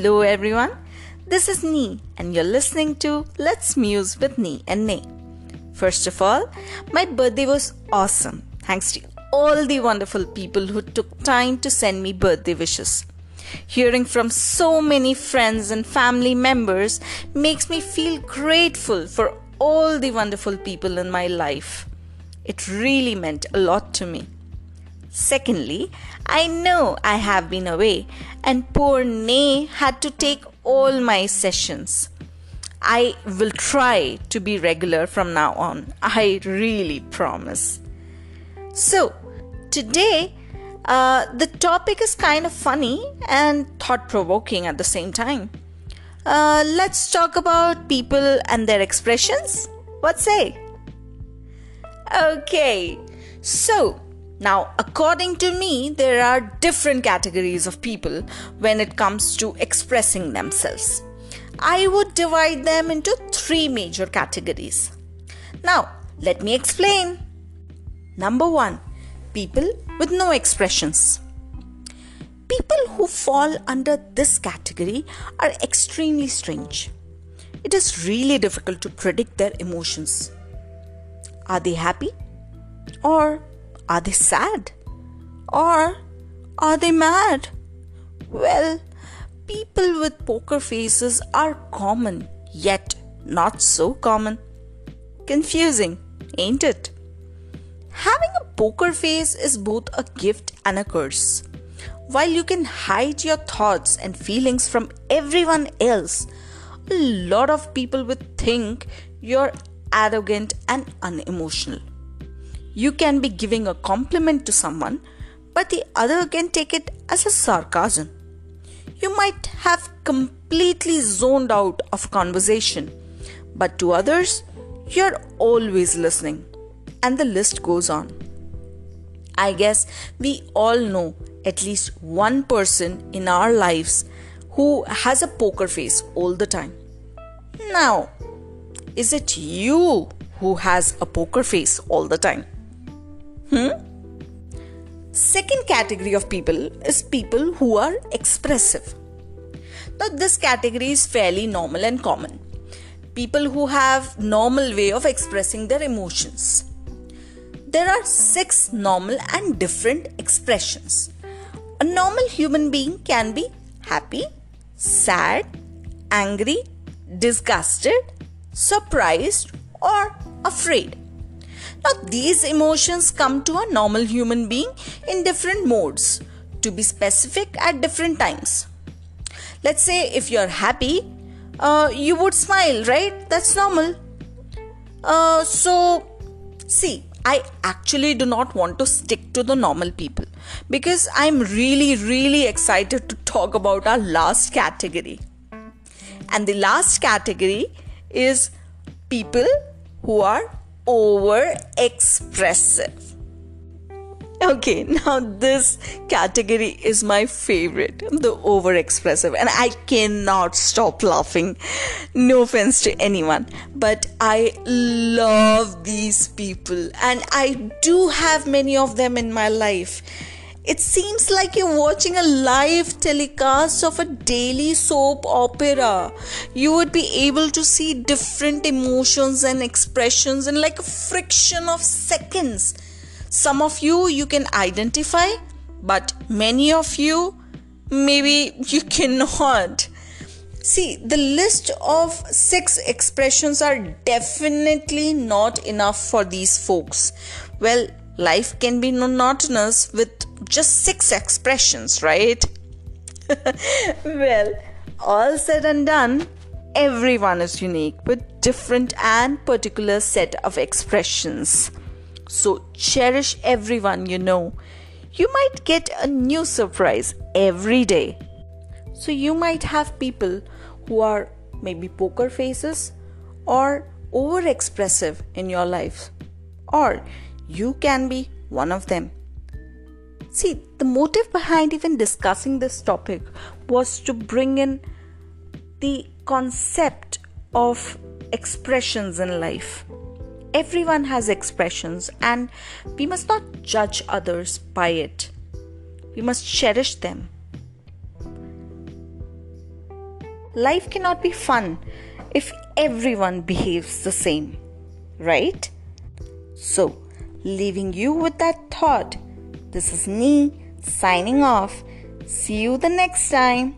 Hello everyone, this is Nee, and you're listening to Let's Muse with Nee and Nee. First of all, my birthday was awesome thanks to all the wonderful people who took time to send me birthday wishes. Hearing from so many friends and family members makes me feel grateful for all the wonderful people in my life. It really meant a lot to me. Secondly, I know I have been away, and poor Nay had to take all my sessions. I will try to be regular from now on. I really promise. So, today, uh, the topic is kind of funny and thought provoking at the same time. Uh, let's talk about people and their expressions. What say? Okay, so now, according to me, there are different categories of people when it comes to expressing themselves. I would divide them into three major categories. Now, let me explain. Number one, people with no expressions. People who fall under this category are extremely strange. It is really difficult to predict their emotions. Are they happy? Or are they sad? Or are they mad? Well, people with poker faces are common, yet not so common. Confusing, ain't it? Having a poker face is both a gift and a curse. While you can hide your thoughts and feelings from everyone else, a lot of people would think you're arrogant and unemotional. You can be giving a compliment to someone, but the other can take it as a sarcasm. You might have completely zoned out of conversation, but to others, you're always listening. And the list goes on. I guess we all know at least one person in our lives who has a poker face all the time. Now, is it you who has a poker face all the time? Hmm? Second category of people is people who are expressive. Now this category is fairly normal and common. People who have normal way of expressing their emotions. There are six normal and different expressions. A normal human being can be happy, sad, angry, disgusted, surprised, or afraid. Now, these emotions come to a normal human being in different modes, to be specific, at different times. Let's say if you're happy, uh, you would smile, right? That's normal. Uh, so, see, I actually do not want to stick to the normal people because I'm really, really excited to talk about our last category. And the last category is people who are over expressive. Okay, now this category is my favorite the over expressive, and I cannot stop laughing. No offense to anyone, but I love these people, and I do have many of them in my life it seems like you're watching a live telecast of a daily soap opera. You would be able to see different emotions and expressions in like a friction of seconds. Some of you you can identify, but many of you maybe you cannot. See, the list of six expressions are definitely not enough for these folks. Well, life can be monotonous with just six expressions, right? well, all said and done, everyone is unique with different and particular set of expressions. So cherish everyone you know. You might get a new surprise every day. So you might have people who are maybe poker faces or over expressive in your life, or you can be one of them. See, the motive behind even discussing this topic was to bring in the concept of expressions in life. Everyone has expressions, and we must not judge others by it. We must cherish them. life cannot be fun if everyone behaves the same, right? So, leaving you with that thought, this is me signing off. See you the next time.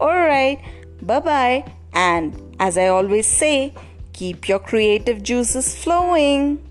Alright, bye bye. And as I always say, keep your creative juices flowing.